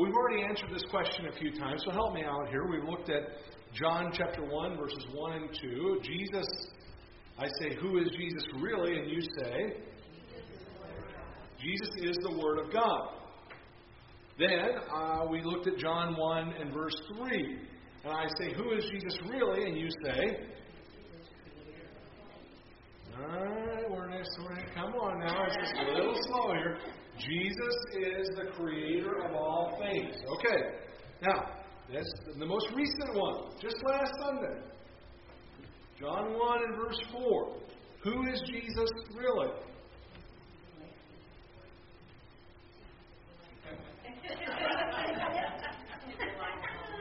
We've already answered this question a few times, so help me out here. We've looked at John chapter 1, verses 1 and 2. Jesus, I say, who is Jesus really? And you say, Jesus is the Word of God. Then uh, we looked at John 1 and verse 3. And I say, Who is Jesus really? And you say, Alright, we're next. We're, come on now. It's just a little slow here. Jesus is the creator of all things. Okay. Now, that's the most recent one, just last Sunday. John 1 and verse 4. Who is Jesus really?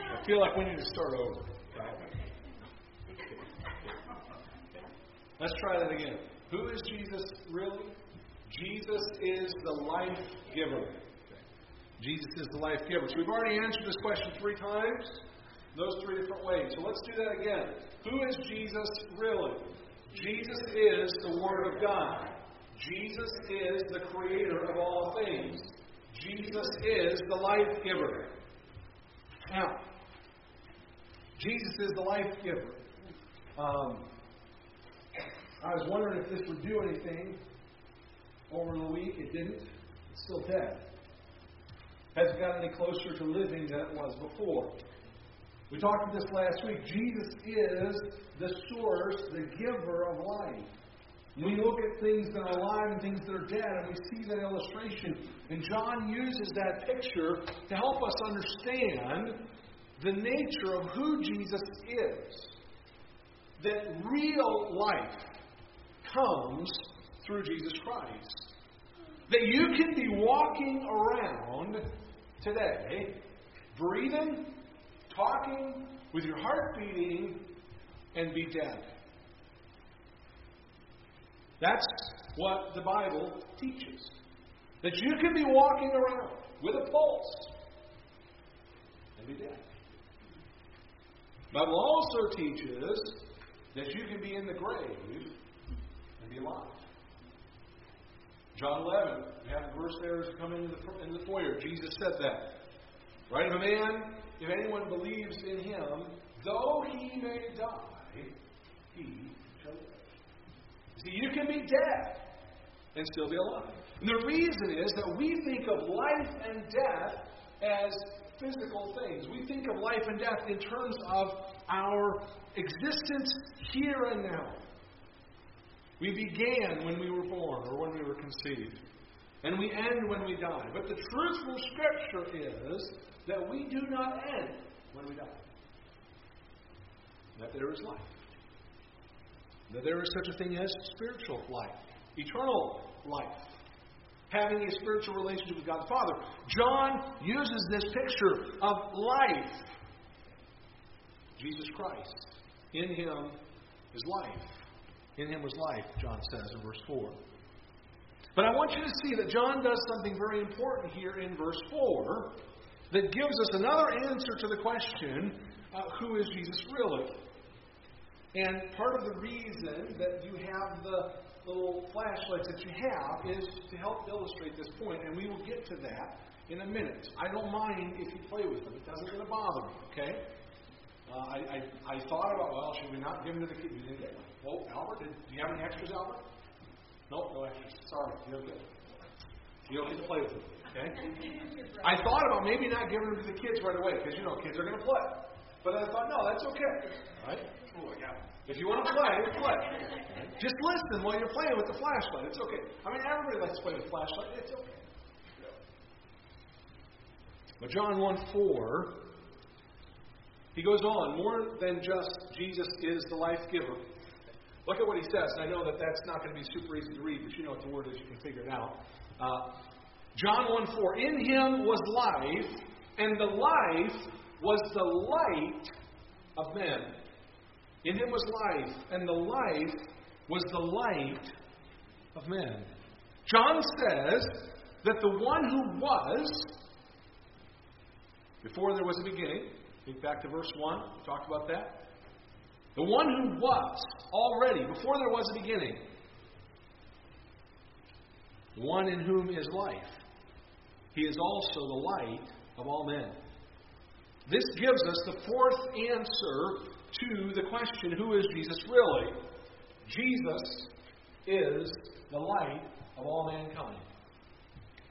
I feel like we need to start over. Let's try that again. Who is Jesus really? Jesus is the life giver. Jesus is the life giver. So we've already answered this question three times, those three different ways. So let's do that again. Who is Jesus really? Jesus is the Word of God. Jesus is the creator of all things. Jesus is the life giver. Now, Jesus is the life giver. Um, I was wondering if this would do anything over the week. It didn't. It's still dead. Hasn't got any closer to living than it was before. We talked about this last week. Jesus is the source, the giver of life. We look at things that are alive and things that are dead, and we see that illustration. And John uses that picture to help us understand the nature of who Jesus is. That real life comes through Jesus Christ. That you can be walking around today, breathing, talking, with your heart beating, and be dead. That's what the Bible teaches. That you can be walking around with a pulse and be dead. Bible also teaches that you can be in the grave and be alive. John 11, we have a verse there come into the, in the foyer. Jesus said that. Right? If a man, if anyone believes in him, though he may die, he shall live. See, you can be dead and still be alive. And the reason is that we think of life and death as physical things. We think of life and death in terms of our existence here and now. We began when we were born or when we were conceived. And we end when we die. But the truth from Scripture is that we do not end when we die. That there is life. That there is such a thing as spiritual life, eternal life. Having a spiritual relationship with God the Father. John uses this picture of life. Jesus Christ. In him is life. In him was life, John says in verse 4. But I want you to see that John does something very important here in verse 4 that gives us another answer to the question uh, who is Jesus really? And part of the reason that you have the little flashlights that you have is to help illustrate this point, and we will get to that in a minute. I don't mind if you play with them, it doesn't really bother me, okay? Uh, I, I, I thought about, well, should we not give them to the kids? You didn't get one. Well, Albert, did, do you have any extras, Albert? Nope, no extras. Sorry, you don't get You don't get to play with them, okay? I thought about maybe not giving them to the kids right away, because, you know, kids are going to play. But I thought, no, that's okay. Right? Oh, yeah. If you want to play, play. Just listen while you're playing with the flashlight. It's okay. I mean, everybody likes to play with flashlight. It's okay. But John 1 4 he goes on, more than just Jesus is the life giver. Look at what he says. And I know that that's not going to be super easy to read, but you know what the word is, you can figure it out. Uh, John 1 4 In him was life, and the life was the light of men. In him was life, and the life was the light of men. John says that the one who was, before there was a beginning, Think back to verse 1. We talked about that. The one who was already, before there was a beginning, the one in whom is life. He is also the light of all men. This gives us the fourth answer to the question who is Jesus really? Jesus is the light of all mankind.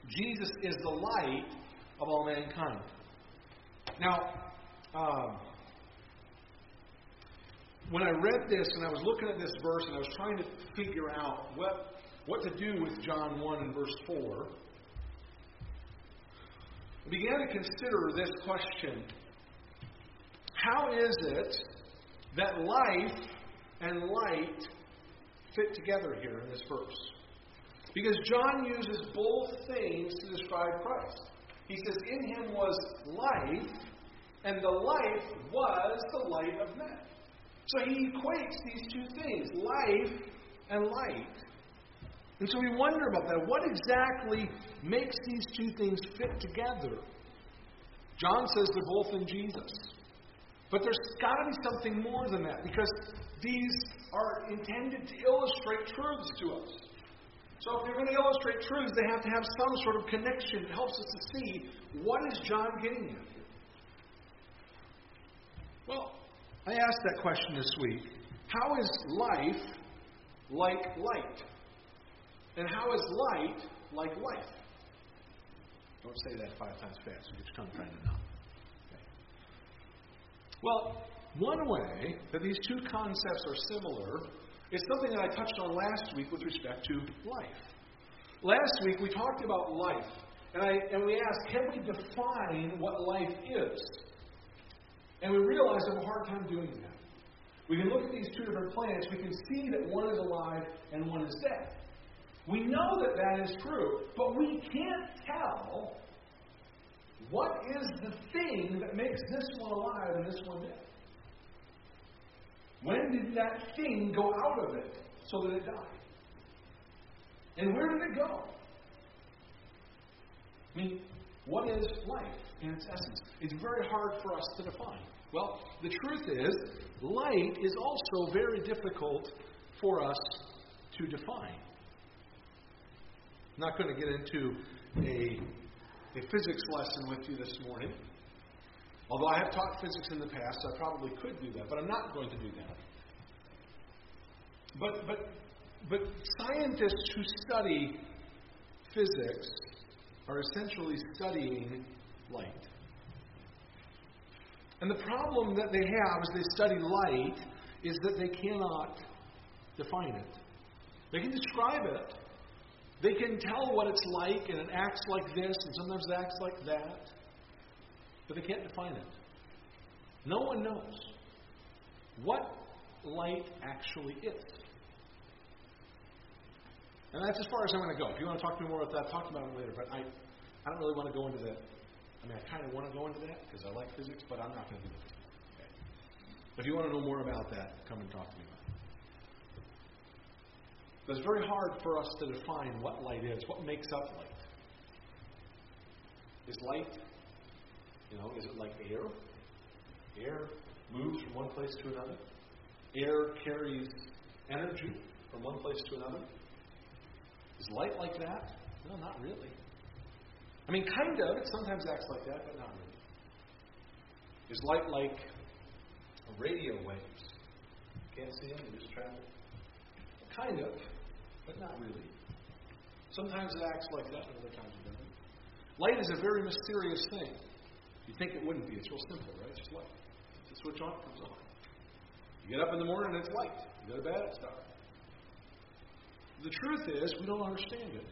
Jesus is the light of all mankind. Now, um, when I read this and I was looking at this verse and I was trying to figure out what, what to do with John 1 and verse 4, I began to consider this question How is it that life and light fit together here in this verse? Because John uses both things to describe Christ. He says, In him was life, and the life was the light of men. So he equates these two things, life and light. And so we wonder about that. What exactly makes these two things fit together? John says they're both in Jesus. But there's got to be something more than that because these are intended to illustrate truths to us. So if they're going to illustrate truths, they have to have some sort of connection that helps us to see what is John getting at here. Well, I asked that question this week. How is life like light? And how is light like life? Don't say that five times fast. You get your tongue to numb. Okay. Well, one way that these two concepts are similar is something that I touched on last week with respect to life. Last week we talked about life, and, I, and we asked, can we define what life is? And we realize we have a hard time doing that. We can look at these two different planets, we can see that one is alive and one is dead. We know that that is true, but we can't tell what is the thing that makes this one alive and this one dead. When did that thing go out of it so that it died? And where did it go? I mean, what is life in its essence? It's very hard for us to define. Well, the truth is, light is also very difficult for us to define. I'm not going to get into a, a physics lesson with you this morning. Although I have taught physics in the past, I probably could do that, but I'm not going to do that. But, but, but scientists who study physics are essentially studying light. And the problem that they have as they study light is that they cannot define it. They can describe it. They can tell what it's like, and it acts like this, and sometimes it acts like that. But they can't define it. No one knows what light actually is. And that's as far as I'm going to go. If you want to talk to me more about that, talk about it later. But I, I don't really want to go into that I mean, I kind of want to go into that because I like physics, but I'm not going to do that. Okay. But if you want to know more about that, come and talk to me about it. But it's very hard for us to define what light is, what makes up light. Is light, you know, is it like air? Air moves from one place to another. Air carries energy from one place to another. Is light like that? No, not really. I mean, kind of. It sometimes acts like that, but not really. Is light like radio waves? Can't see them, they just travel. Kind of, but not really. Sometimes it acts like that, and other times it doesn't. Light is a very mysterious thing. You think it wouldn't be. It's real simple, right? It's just light. It's switch on, it comes on. You get up in the morning and it's light. You go to bed, it's dark. The truth is, we don't understand it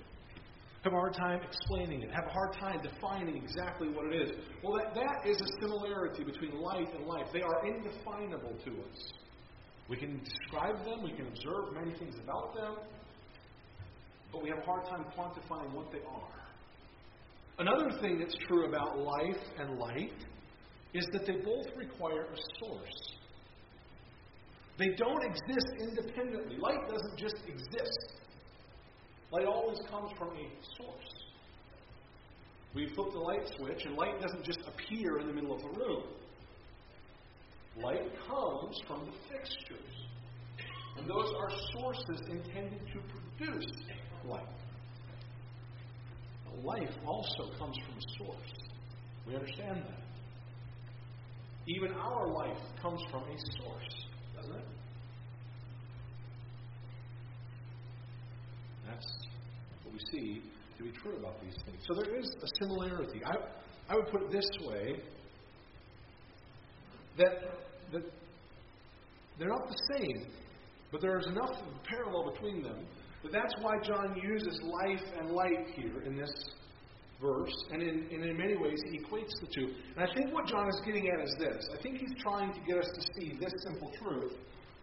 have a hard time explaining it, have a hard time defining exactly what it is. Well, that, that is a similarity between light and life. They are indefinable to us. We can describe them, we can observe many things about them, but we have a hard time quantifying what they are. Another thing that's true about life and light is that they both require a source. They don't exist independently. Light doesn't just exist. Light always comes from a source. We flip the light switch, and light doesn't just appear in the middle of the room. Light comes from the fixtures. And those are sources intended to produce light. Life also comes from a source. We understand that. Even our life comes from a source, doesn't it? That's what we see to be true about these things. So there is a similarity. I, I would put it this way that, that they're not the same, but there is enough parallel between them that that's why John uses life and light here in this verse, and in, and in many ways he equates the two. And I think what John is getting at is this I think he's trying to get us to see this simple truth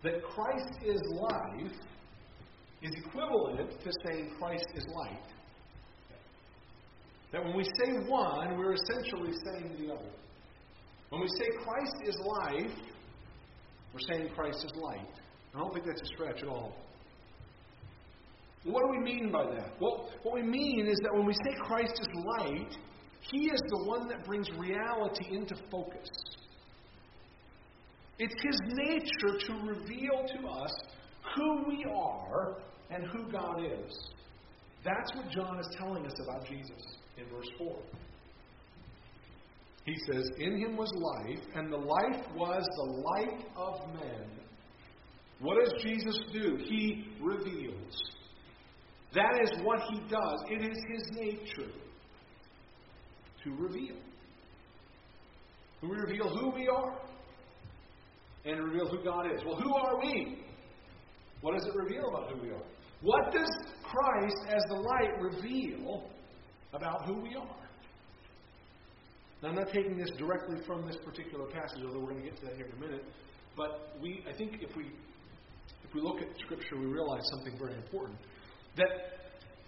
that Christ is life is equivalent to saying Christ is light. That when we say one, we're essentially saying the other. When we say Christ is life, we're saying Christ is light. I don't think that's a stretch at all. What do we mean by that? Well, what we mean is that when we say Christ is light, He is the one that brings reality into focus. It's His nature to reveal to us who we are and who God is. That's what John is telling us about Jesus in verse 4. He says, In him was life, and the life was the light of men. What does Jesus do? He reveals. That is what he does. It is his nature to reveal. To reveal who we are and reveal who God is. Well, who are we? What does it reveal about who we are? What does Christ as the light reveal about who we are? Now, I'm not taking this directly from this particular passage, although we're going to get to that here in a minute. But we, I think, if we if we look at Scripture, we realize something very important. That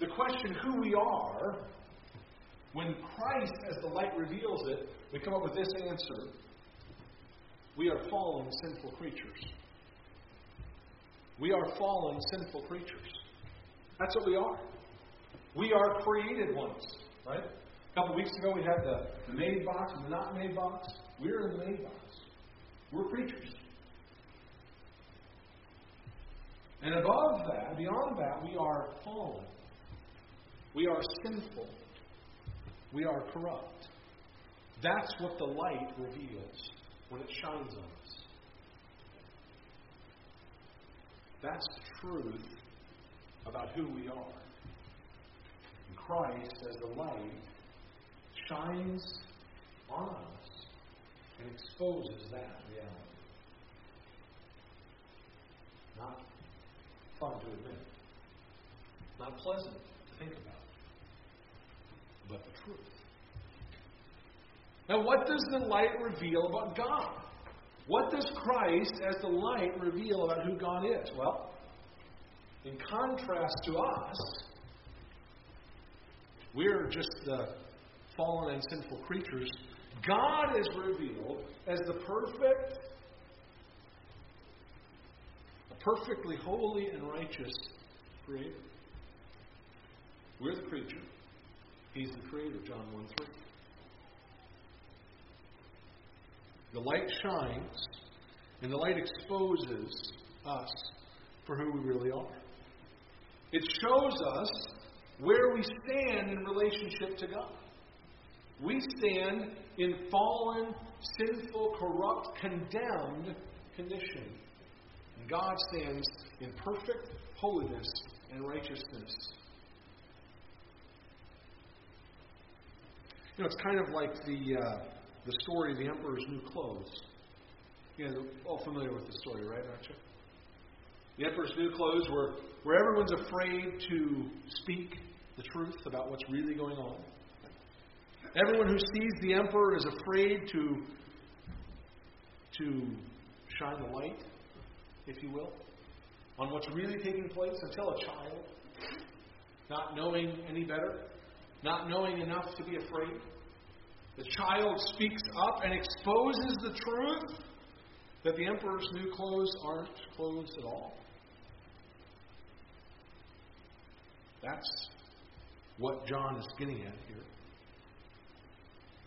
the question who we are, when Christ as the light reveals it, we come up with this answer. We are fallen, sinful creatures. We are fallen, sinful creatures. That's what we are. We are created ones, right? A couple weeks ago, we had the, made box and the not made box. We're in the made box. We're creatures. And above that, beyond that, we are fallen. We are sinful. We are corrupt. That's what the light reveals when it shines on us. That's the truth about who we are. And Christ, as the light, shines on us and exposes that reality. Not fun to admit, not pleasant to think about, but the truth. Now, what does the light reveal about God? What does Christ, as the light, reveal about who God is? Well, in contrast to us, we're just the fallen and sinful creatures. God is revealed as the perfect, perfectly holy and righteous creator. We're the creature. He's the creator, John 1 3. The light shines, and the light exposes us for who we really are. It shows us where we stand in relationship to God. We stand in fallen, sinful, corrupt, condemned condition. And God stands in perfect holiness and righteousness. You know, it's kind of like the, uh, the story of the emperor's new clothes. You guys are all familiar with the story, right, aren't you? The emperor's new clothes, where, where everyone's afraid to speak the truth about what's really going on. Everyone who sees the emperor is afraid to, to shine the light, if you will, on what's really taking place until a child, not knowing any better, not knowing enough to be afraid. The child speaks up and exposes the truth that the emperor's new clothes aren't clothes at all. That's what John is getting at here.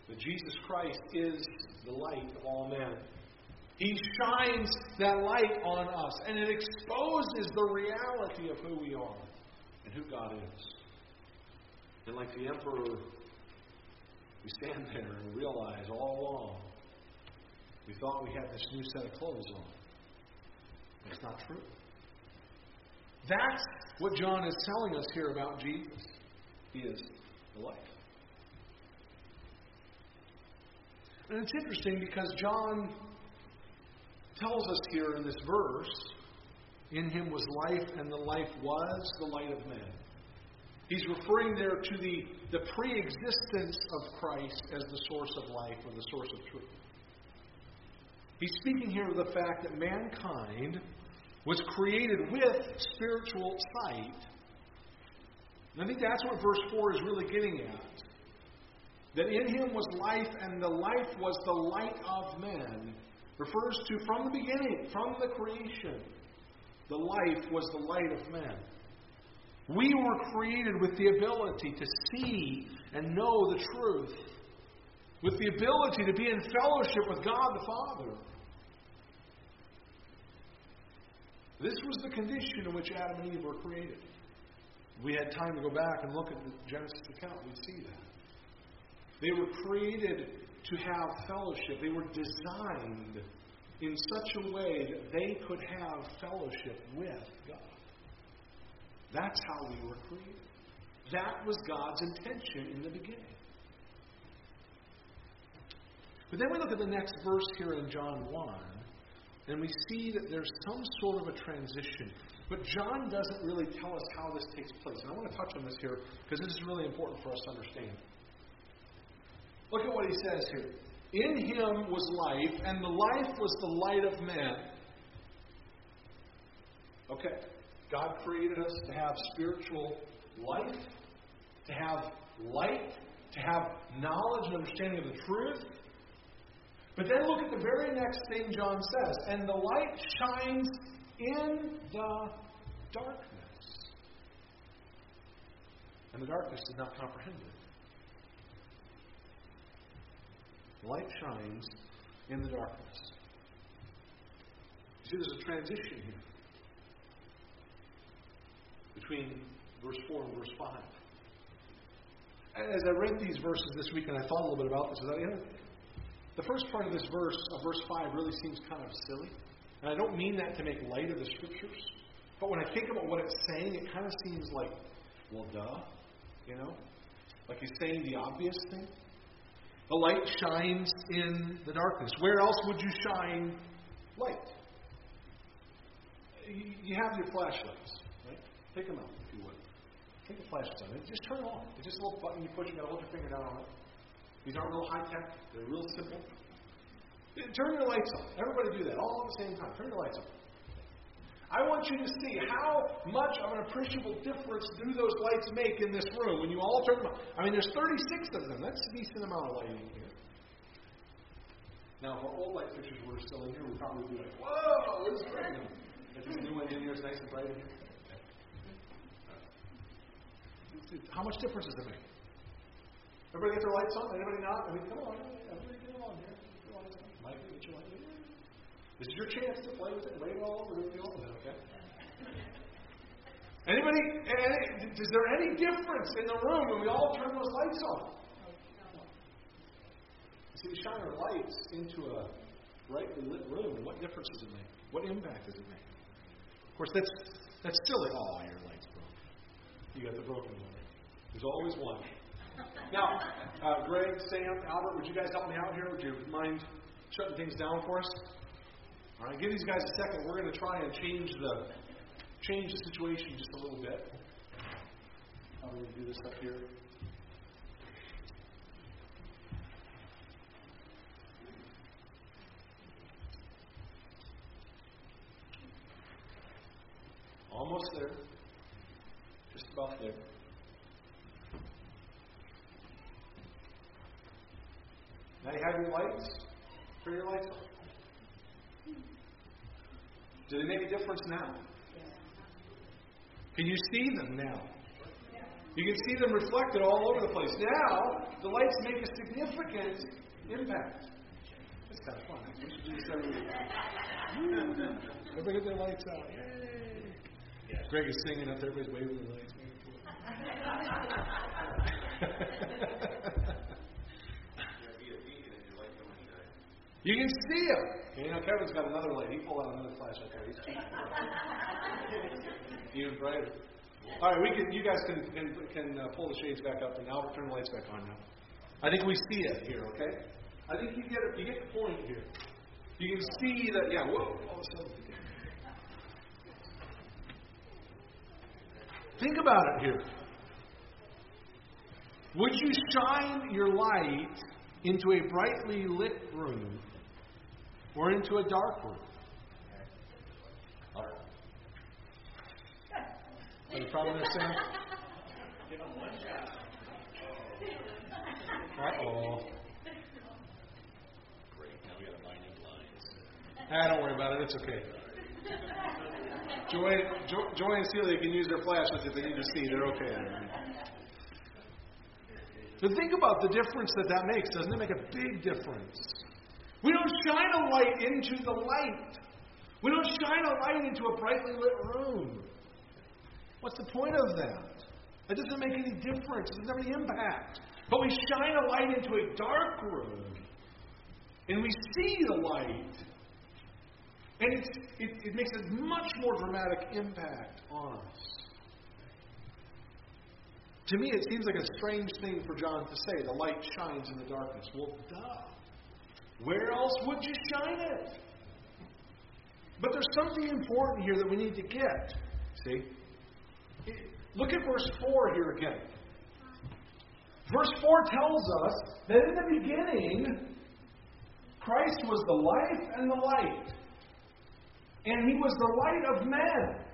That Jesus Christ is the light of all men. He shines that light on us, and it exposes the reality of who we are and who God is. And like the emperor, we stand there and realize all along we thought we had this new set of clothes on. It's not true. That's what John is telling us here about Jesus. He is the life. And it's interesting because John tells us here in this verse in him was life, and the life was the light of men. He's referring there to the, the pre existence of Christ as the source of life or the source of truth. He's speaking here of the fact that mankind was created with spiritual sight. And I think that's what verse 4 is really getting at. That in him was life, and the life was the light of men. Refers to from the beginning, from the creation, the life was the light of men. We were created with the ability to see and know the truth, with the ability to be in fellowship with God the Father. This was the condition in which Adam and Eve were created. If we had time to go back and look at the Genesis account, we'd see that. They were created to have fellowship. They were designed in such a way that they could have fellowship with God. That's how we were created. That was God's intention in the beginning. But then we look at the next verse here in John 1, and we see that there's some sort of a transition. But John doesn't really tell us how this takes place. And I want to touch on this here because this is really important for us to understand. Look at what he says here. In him was life, and the life was the light of men. Okay. God created us to have spiritual life, to have light, to have knowledge and understanding of the truth. But then look at the very next thing John says. And the light shines in the darkness. And the darkness does not comprehend it. Light shines in the darkness. You see, there's a transition here between verse 4 and verse 5. As I read these verses this week and I thought a little bit about this, I, you know, the first part of this verse, of verse 5, really seems kind of silly. And I don't mean that to make light of the scriptures. But when I think about what it's saying, it kind of seems like, well, duh. You know? Like he's saying the obvious thing. The light shines in the darkness. Where else would you shine light? You have your flashlights, right? Take them out, if you would. Take the flashlights on. Just turn them on. It's just a little button you push. You got to hold your finger down on it. These aren't real high tech. They're real simple. Turn your lights on. Everybody do that all at the same time. Turn your lights on. I want you to see how much of an appreciable difference do those lights make in this room when you all turn them on. I mean, there's 36 of them. That's a decent amount of lighting here. Now, if our old light fixtures were still in here, we'd probably be like, whoa, is great. If this new one in here is nice and bright in here. How much difference does it make? Everybody get their lights on? Anybody not? I mean, come on. Everybody get along here. Lights on. Mike, get your lights on. This is your chance to play with it, lay it all over, do all okay? Anybody, any, is there any difference in the room when we all turn those lights on? See, we shine our lights into a brightly lit room, what difference does it make? What impact does it make? Of course, that's that's silly. Oh, your light's broken. You got the broken one. There's always one. Now, uh, Greg, Sam, Albert, would you guys help me out here? Would you mind shutting things down for us? All right, give these guys a second. We're going to try and change the change the situation just a little bit. We going to do this up here? Almost there. Just about there. Now you have your lights. Turn your lights on. Do they make a difference now? Can you see them now? You can see them reflected all over the place. Now, the lights make a significant impact. It's kind of fun. We should do this every week. Everybody get their lights out. Yay! Greg is singing up there. Everybody's waving their lights. You can see him. You know, Kevin's got another light. He pulled out another flashlight there. He's cheating. Even brighter. All right, we can. You guys can can, can uh, pull the shades back up, and now we'll turn the lights back on now. I think we see it here. Okay. I think you get it. You get the point here. You can see that. Yeah. Whoa. All of a sudden. Think about it here. Would you shine your light into a brightly lit room or into a dark room? Are you following this, Sam? Uh oh. Great. Now we got to bind in lines. Ah, don't worry about it. It's okay. Joy, Joy, Joy and Celia can use their flashlights if they need to see. They're okay. But think about the difference that that makes. Doesn't it make a big difference? We don't shine a light into the light. We don't shine a light into a brightly lit room. What's the point of that? It doesn't make any difference. It doesn't have any impact. But we shine a light into a dark room, and we see the light, and it, it makes a much more dramatic impact on us. To me, it seems like a strange thing for John to say the light shines in the darkness. Well, duh. Where else would you shine it? But there's something important here that we need to get. See? Look at verse 4 here again. Verse 4 tells us that in the beginning, Christ was the life and the light. And he was the light of men.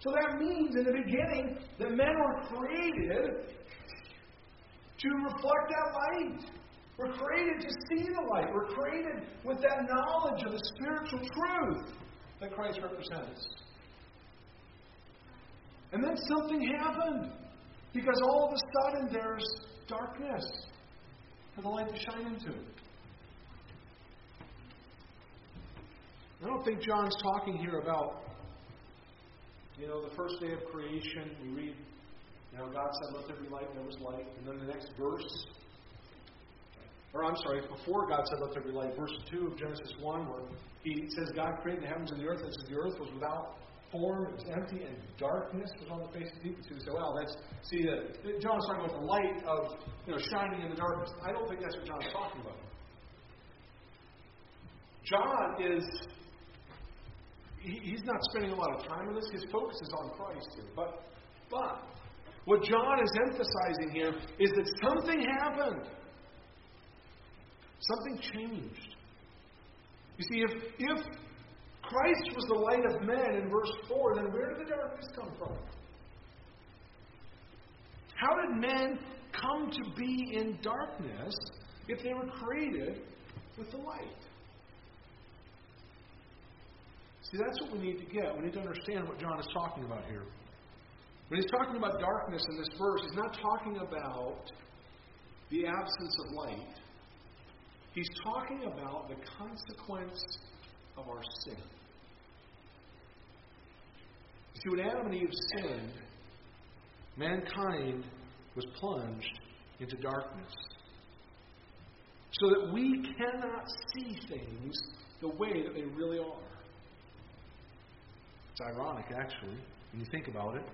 So that means in the beginning that men were created to reflect that light. We're created to see the light. We're created with that knowledge of the spiritual truth that Christ represents. And then something happened. Because all of a sudden there's darkness for the light to shine into. I don't think John's talking here about, you know, the first day of creation. We read, you know, God said, Let there be light, and there was light. And then the next verse, or I'm sorry, before God said, Let there be light, verse 2 of Genesis 1, where he says, God created the heavens and the earth, and says the earth was without form, it was empty, and darkness was on the face of the deep. So you say, well, that's, see, uh, John's talking about the light of, you know, shining in the darkness. I don't think that's what John John's talking about. John is, he, he's not spending a lot of time on this. His focus is on Christ here. But, but, what John is emphasizing here is that something happened. Something changed. You see, if, if Christ was the light of men in verse 4, then where did the darkness come from? How did men come to be in darkness if they were created with the light? See, that's what we need to get. We need to understand what John is talking about here. When he's talking about darkness in this verse, he's not talking about the absence of light. He's talking about the consequence of our sin. See, when Adam and Eve sinned, mankind was plunged into darkness. So that we cannot see things the way that they really are. It's ironic, actually, when you think about it.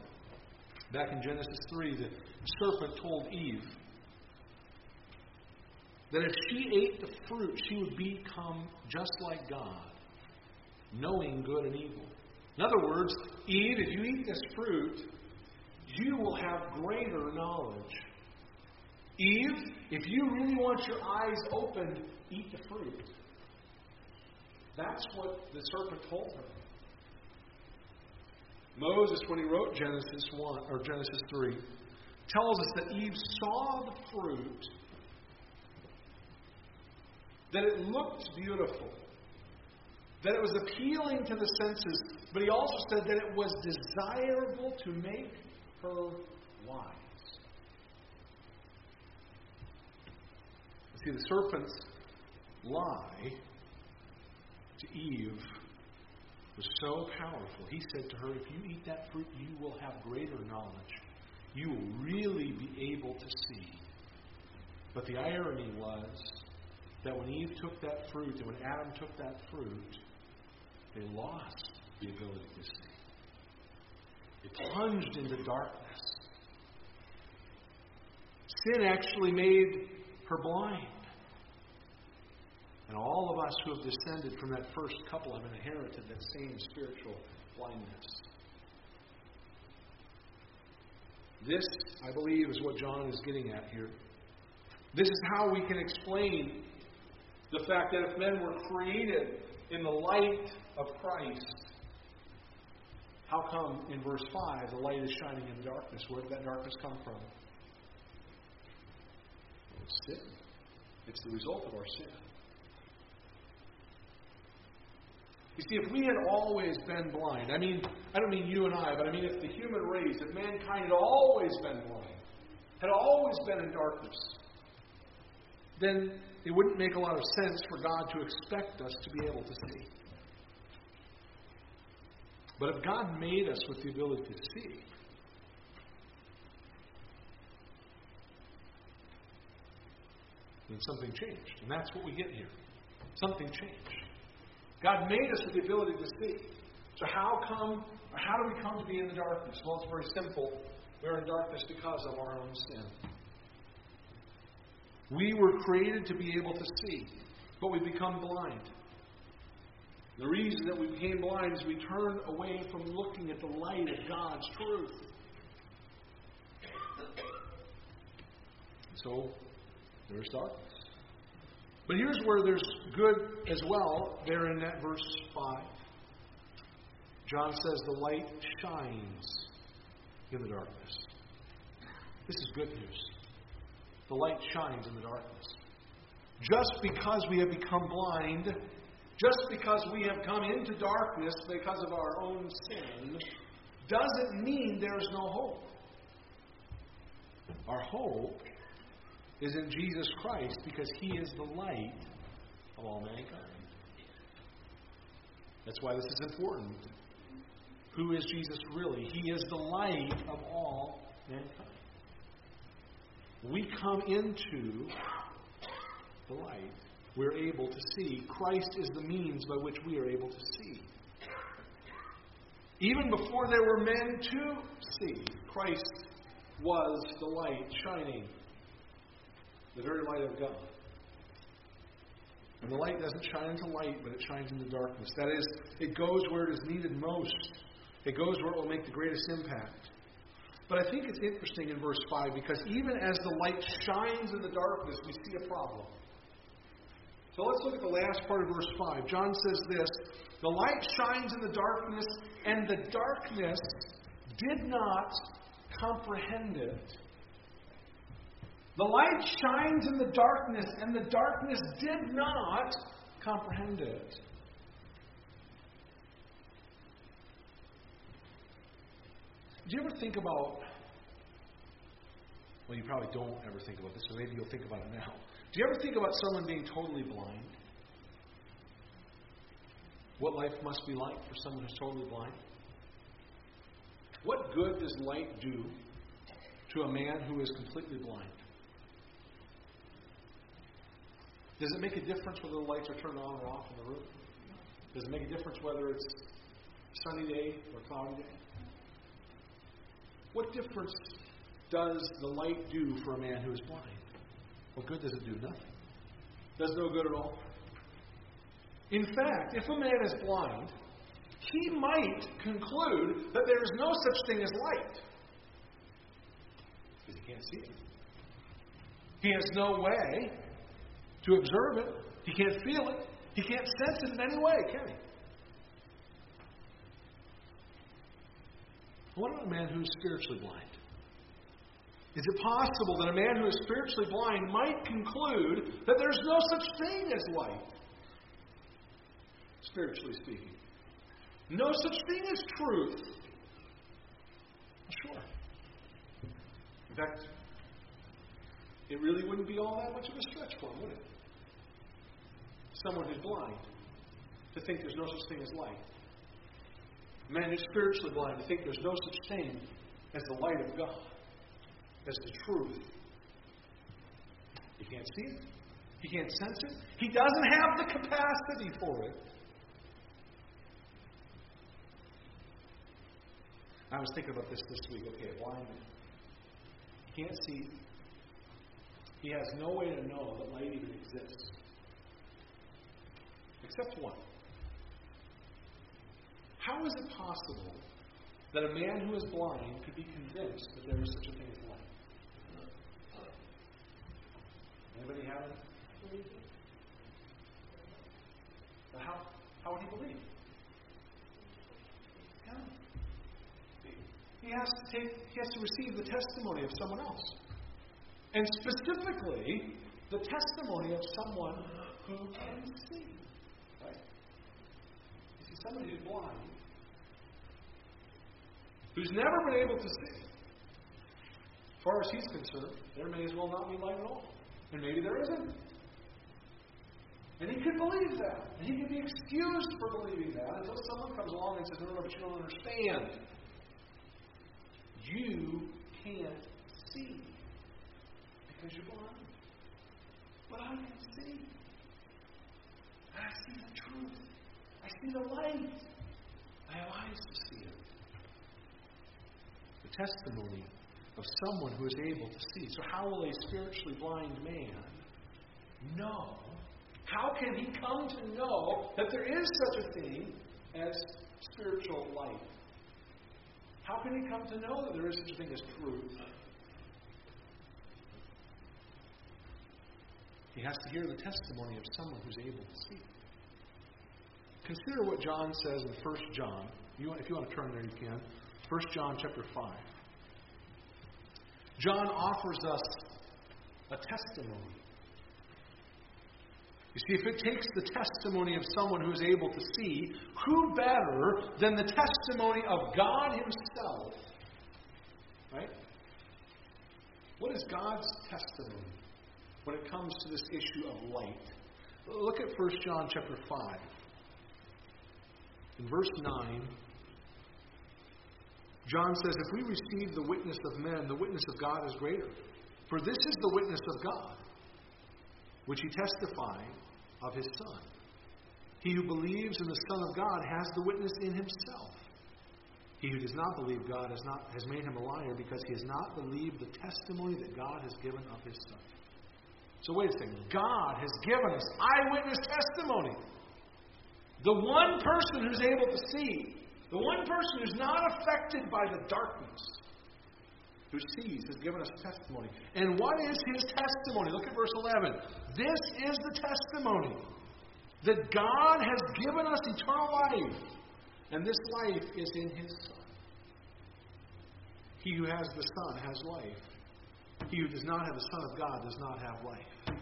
Back in Genesis 3, the serpent told Eve that if she ate the fruit, she would become just like God, knowing good and evil. In other words, Eve, if you eat this fruit, you will have greater knowledge. Eve, if you really want your eyes opened, eat the fruit. That's what the serpent told her. Moses, when he wrote Genesis 1 or Genesis 3, tells us that Eve saw the fruit, that it looked beautiful, that it was appealing to the senses, but he also said that it was desirable to make her wise. See, the serpent's lie to Eve was so powerful. He said to her, If you eat that fruit, you will have greater knowledge. You will really be able to see. But the irony was that when Eve took that fruit and when Adam took that fruit, they lost the ability to see. They plunged into darkness. Sin actually made her blind. And all of us who have descended from that first couple have inherited that same spiritual blindness. This, I believe, is what John is getting at here. This is how we can explain the fact that if men were created in the light of Christ, how come in verse 5 the light is shining in darkness? Where did that darkness come from? It's sin. It's the result of our sin. You see, if we had always been blind, I mean, I don't mean you and I, but I mean if the human race, if mankind had always been blind, had always been in darkness, then it wouldn't make a lot of sense for God to expect us to be able to see. But if God made us with the ability to see, then something changed. And that's what we get here. Something changed. God made us with the ability to see. So how come, how do we come to be in the darkness? Well, it's very simple. We're in darkness because of our own sin. We were created to be able to see, but we become blind. The reason that we became blind is we turned away from looking at the light of God's truth. So, there's darkness. But here's where there's good as well, there in that verse 5. John says the light shines in the darkness. This is good news. The light shines in the darkness. Just because we have become blind, just because we have come into darkness because of our own sin, doesn't mean there is no hope. Our hope is in Jesus Christ because He is the light of all mankind. That's why this is important. Who is Jesus really? He is the light of all mankind. We come into the light, we're able to see. Christ is the means by which we are able to see. Even before there were men to see, Christ was the light shining the very light of God. And the light doesn't shine into light, but it shines into darkness. That is, it goes where it is needed most. It goes where it will make the greatest impact. But I think it's interesting in verse 5 because even as the light shines in the darkness, we see a problem. So let's look at the last part of verse 5. John says this The light shines in the darkness, and the darkness did not comprehend it. The light shines in the darkness, and the darkness did not comprehend it. Do you ever think about, well, you probably don't ever think about this, so maybe you'll think about it now. Do you ever think about someone being totally blind? What life must be like for someone who's totally blind? What good does light do to a man who is completely blind? Does it make a difference whether the lights are turned on or off in the room? Does it make a difference whether it's sunny day or cloudy day? What difference does the light do for a man who is blind? What good does it do? Nothing. Does no good at all. In fact, if a man is blind, he might conclude that there is no such thing as light. Because he can't see it. He has no way to observe it. He can't feel it. He can't sense it in any way, can he? What about a man who's spiritually blind? Is it possible that a man who is spiritually blind might conclude that there's no such thing as light? Spiritually speaking. No such thing as truth. Sure. In fact, it really wouldn't be all that much of a stretch for him, would it? Someone who's blind to think there's no such thing as light. Man who's spiritually blind to think there's no such thing as the light of God, as the truth. He can't see it. He can't sense it. He doesn't have the capacity for it. I was thinking about this this week. Okay, a blind man. He can't see. He has no way to know that light even exists. Except one. How is it possible that a man who is blind could be convinced that there is such a thing as light? Anybody have it? How, how would he believe? Yeah. He has to take he has to receive the testimony of someone else. And specifically the testimony of someone who can see. Somebody who's blind, who's never been able to see. As far as he's concerned, there may as well not be light at all. And maybe there isn't. And he could believe that. And he could be excused for believing that until someone comes along and says, No, no, but you don't understand. You can't see because you're blind. But I can see. I see the truth. I see the light. I have eyes to see it. The testimony of someone who is able to see. So, how will a spiritually blind man know? How can he come to know that there is such a thing as spiritual light? How can he come to know that there is such a thing as truth? He has to hear the testimony of someone who's able to see. Consider what John says in 1 John. You, if you want to turn there, you can. 1 John chapter 5. John offers us a testimony. You see, if it takes the testimony of someone who is able to see, who better than the testimony of God Himself? Right? What is God's testimony when it comes to this issue of light? Look at 1 John chapter 5. In verse 9, John says, If we receive the witness of men, the witness of God is greater. For this is the witness of God, which he testified of his Son. He who believes in the Son of God has the witness in himself. He who does not believe God has, not, has made him a liar because he has not believed the testimony that God has given of his Son. So, wait a second. God has given us eyewitness testimony. The one person who's able to see, the one person who's not affected by the darkness, who sees, has given us testimony. And what is his testimony? Look at verse 11. This is the testimony that God has given us eternal life, and this life is in his Son. He who has the Son has life. He who does not have the Son of God does not have life.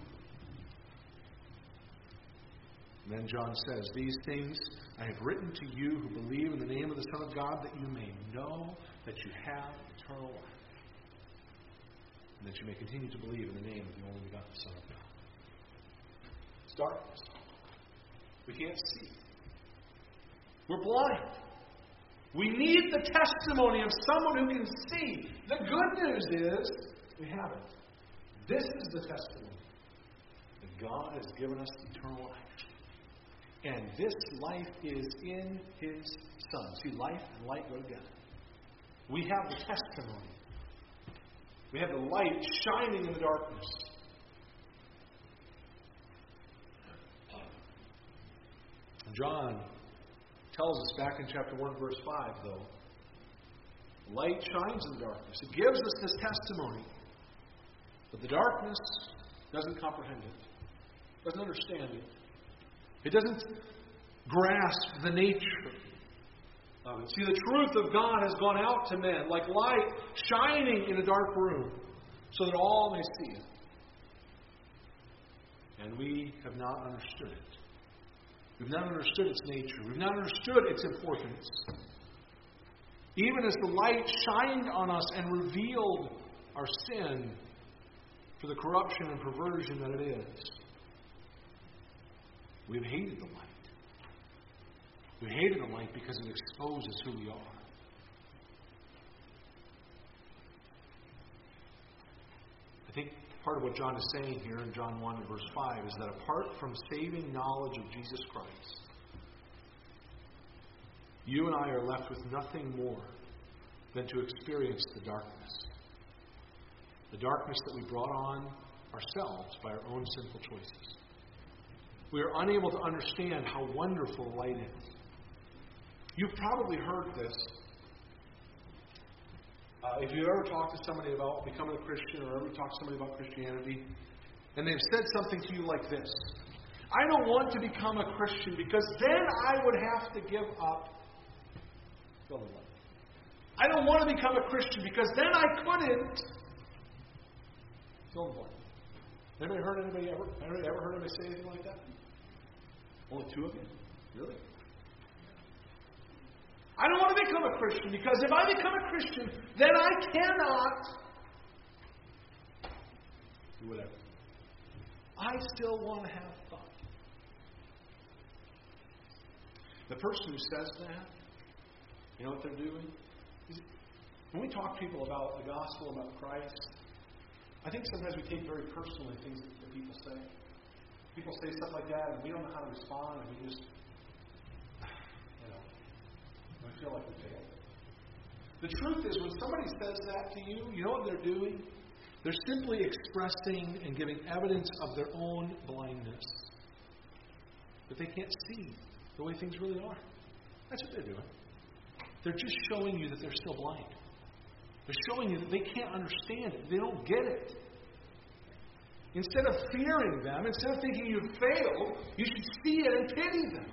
And then John says, These things I have written to you who believe in the name of the Son of God, that you may know that you have eternal life, and that you may continue to believe in the name of the only begotten Son of God. It's darkness. We can't see. We're blind. We need the testimony of someone who can see. The good news is we have it. This is the testimony that God has given us eternal life. And this life is in His Son. See, life and light go together. We have the testimony. We have the light shining in the darkness. John tells us back in chapter 1, verse 5, though, light shines in the darkness. It gives us this testimony. But the darkness doesn't comprehend it, doesn't understand it. It doesn't grasp the nature of it. See, the truth of God has gone out to men like light shining in a dark room so that all may see it. And we have not understood it. We've not understood its nature. We've not understood its importance. Even as the light shined on us and revealed our sin for the corruption and perversion that it is, we've hated the light. We hated the light because it exposes who we are. I think part of what John is saying here in John 1 verse 5 is that apart from saving knowledge of Jesus Christ, you and I are left with nothing more than to experience the darkness. The darkness that we brought on ourselves by our own sinful choices. We are unable to understand how wonderful light is. You've probably heard this. Uh, if you've ever talked to somebody about becoming a Christian or ever talked to somebody about Christianity, and they've said something to you like this I don't want to become a Christian because then I would have to give up fill in I don't want to become a Christian because then I couldn't fill in blank. Anybody heard anybody ever? Anybody ever heard anybody say anything like that? Only two of you? Really? I don't want to become a Christian because if I become a Christian, then I cannot do whatever. I still want to have fun. The person who says that you know what they're doing? When we talk to people about the gospel, about Christ, I think sometimes we take very personally things that people say. People say stuff like that, and we don't know how to respond, and we just, you know, we feel like we failed. The truth is, when somebody says that to you, you know what they're doing? They're simply expressing and giving evidence of their own blindness. That they can't see the way things really are. That's what they're doing. They're just showing you that they're still blind. They're showing you that they can't understand it. They don't get it. Instead of fearing them, instead of thinking you've failed, you should see it and pity them.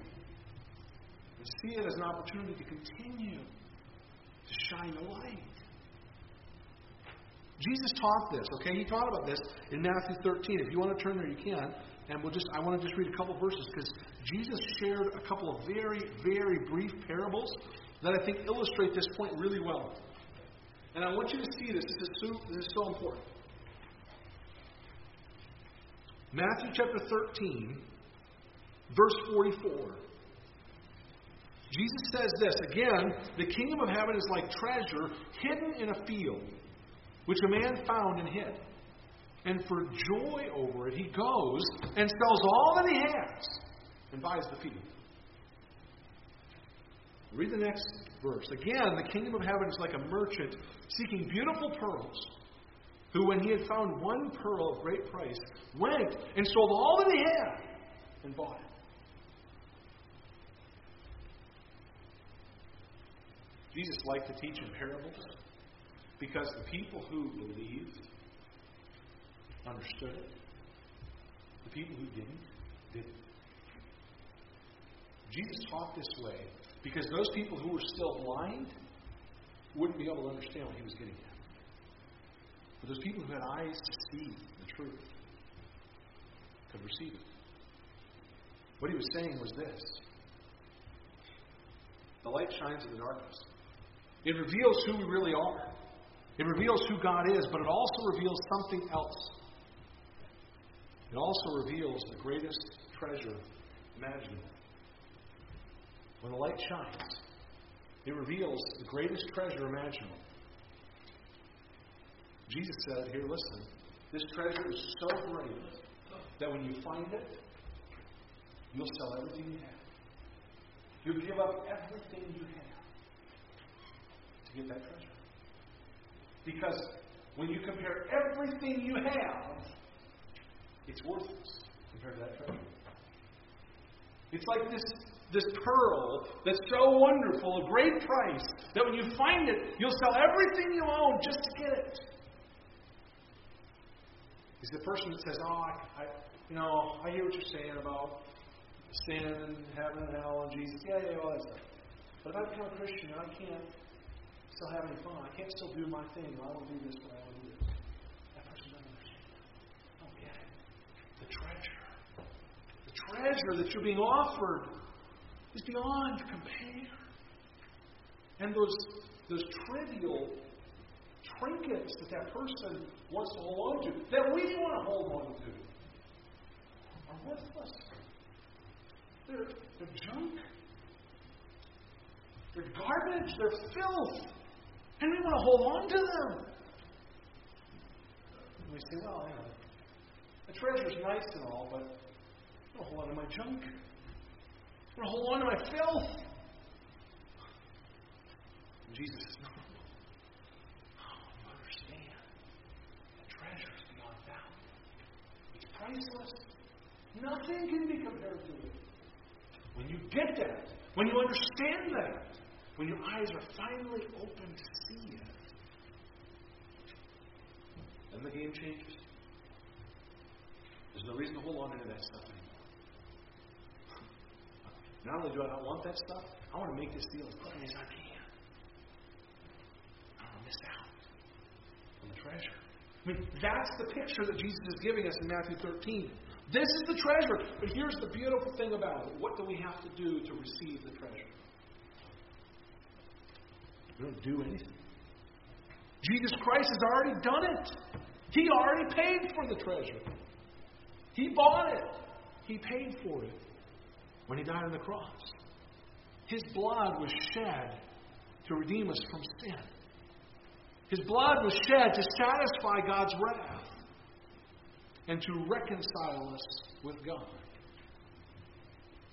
And see it as an opportunity to continue to shine a light. Jesus taught this, okay? He taught about this in Matthew 13. If you want to turn there, you can. And we'll just I want to just read a couple verses because Jesus shared a couple of very, very brief parables that I think illustrate this point really well. And I want you to see this. This is so, this is so important. Matthew chapter 13, verse 44. Jesus says this again, the kingdom of heaven is like treasure hidden in a field, which a man found and hid. And for joy over it, he goes and sells all that he has and buys the field. Read the next verse. Again, the kingdom of heaven is like a merchant seeking beautiful pearls, who, when he had found one pearl of great price, went and sold all that he had and bought it. Jesus liked to teach in parables because the people who believed understood it. The people who didn't, didn't. Jesus taught this way because those people who were still blind wouldn't be able to understand what he was getting at. But those people who had eyes to see the truth could receive it. What he was saying was this the light shines in the darkness. It reveals who we really are. It reveals who God is, but it also reveals something else. It also reveals the greatest treasure imaginable. When the light shines, it reveals the greatest treasure imaginable. Jesus said, Here, listen, this treasure is so great that when you find it, you'll sell everything you have. You'll give up everything you have to get that treasure. Because when you compare everything you have, it's worthless compared to that treasure. It's like this this pearl that's so wonderful, a great price, that when you find it, you'll sell everything you own just to get it. He's the person that says, Oh, I, I, you know, I hear what you're saying about sin and heaven and hell and Jesus. Yeah, yeah, all that stuff. But if I become a Christian, I can't still have any fun. I can't still do my thing. I to do this, but I to do this. That person doesn't understand. Oh, it. The treasure. The treasure that you're being offered is beyond compare. And those, those trivial trinkets that that person wants to hold on to, that we want to hold on to, are worthless. They're, they're junk. They're garbage. They're filth. And we want to hold on to them. And we say, well, know, A treasure's nice and all, but I don't hold on to my junk. I don't hold on to my filth. And Jesus says, no. Oh, you understand. The treasure is beyond value. It's priceless. Nothing can be compared to it. When you get that, when you understand that, when your eyes are finally open to see it, then the game changes. There's no reason to hold on to that stuff anymore. Not only do I not want that stuff, I want to make this deal as quickly as I can. I don't want to miss out on the treasure. I mean, that's the picture that Jesus is giving us in Matthew 13. This is the treasure. But here's the beautiful thing about it. What do we have to do to receive the treasure? We don't do anything. Jesus Christ has already done it. He already paid for the treasure. He bought it. He paid for it when He died on the cross. His blood was shed to redeem us from sin. His blood was shed to satisfy God's wrath and to reconcile us with God.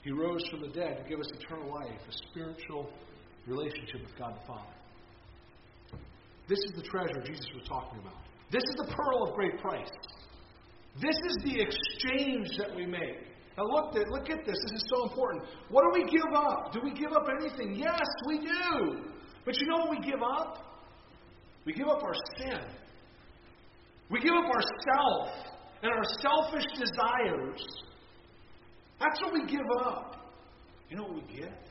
He rose from the dead to give us eternal life, a spiritual relationship with God the Father. This is the treasure Jesus was talking about. This is the pearl of great price. This is the exchange that we make. Now look at, look at this. This is so important. What do we give up? Do we give up anything? Yes, we do. But you know what we give up? We give up our sin. We give up ourself and our selfish desires. That's what we give up. You know what we get?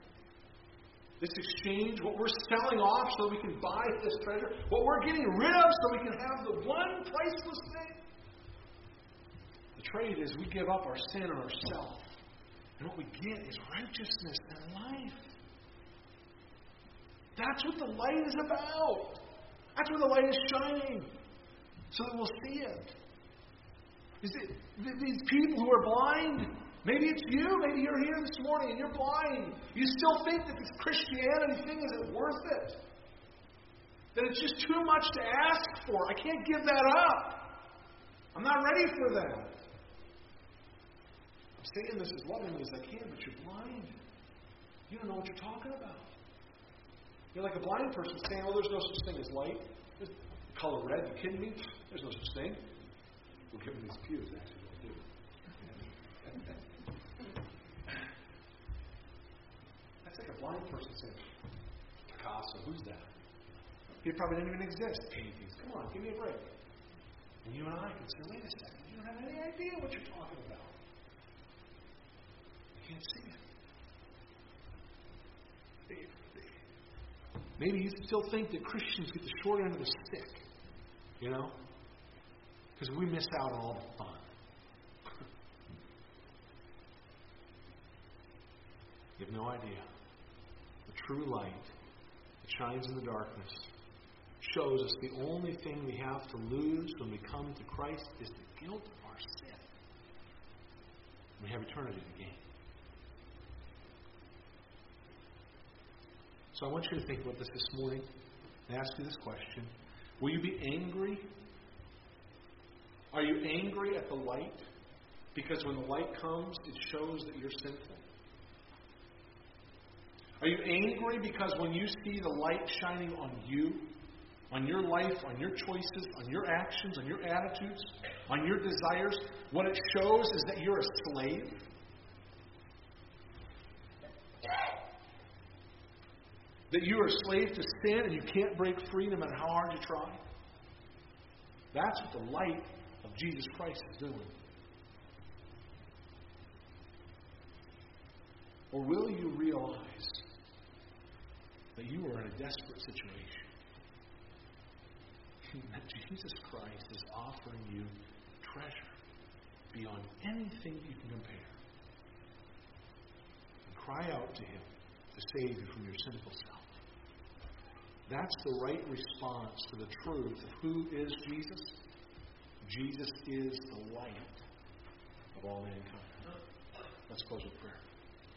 This exchange, what we're selling off so we can buy this treasure, what we're getting rid of so we can have the one priceless thing. The trade is we give up our sin and ourself. And what we get is righteousness and life. That's what the light is about. That's where the light is shining. So that we'll see it. Is it these people who are blind? Maybe it's you. Maybe you're here this morning and you're blind. You still think that this Christianity thing isn't worth it. That it's just too much to ask for. I can't give that up. I'm not ready for that. I'm saying this as lovingly as I can, but you're blind. You don't know what you're talking about. You're like a blind person saying, "Oh, there's no such thing as light. There's color red. You kidding me? There's no such thing." We'll give them these pews, actually. Do. That's like a blind person saying, Picasso, who's that? He probably didn't even exist. Paintings. Come on, give me a break. And you and I can say, wait a second, you don't have any idea what you're talking about. Can't see it. Maybe you still think that Christians get the short end of the stick. You know? Because we miss out on all the fun. you have no idea. The true light that shines in the darkness shows us the only thing we have to lose when we come to Christ is the guilt of our sin. We have eternity to gain. So I want you to think about this this morning and ask you this question Will you be angry? Are you angry at the light? Because when the light comes, it shows that you're sinful. Are you angry because when you see the light shining on you, on your life, on your choices, on your actions, on your attitudes, on your desires, what it shows is that you're a slave? That you are a slave to sin and you can't break free no matter how hard you try? That's what the light of Jesus Christ is doing. Or will you realize that you are in a desperate situation? that Jesus Christ is offering you treasure beyond anything you can compare. And cry out to Him to save you from your sinful self. That's the right response to the truth of who is Jesus. Jesus is the light of all mankind. Let's close with prayer.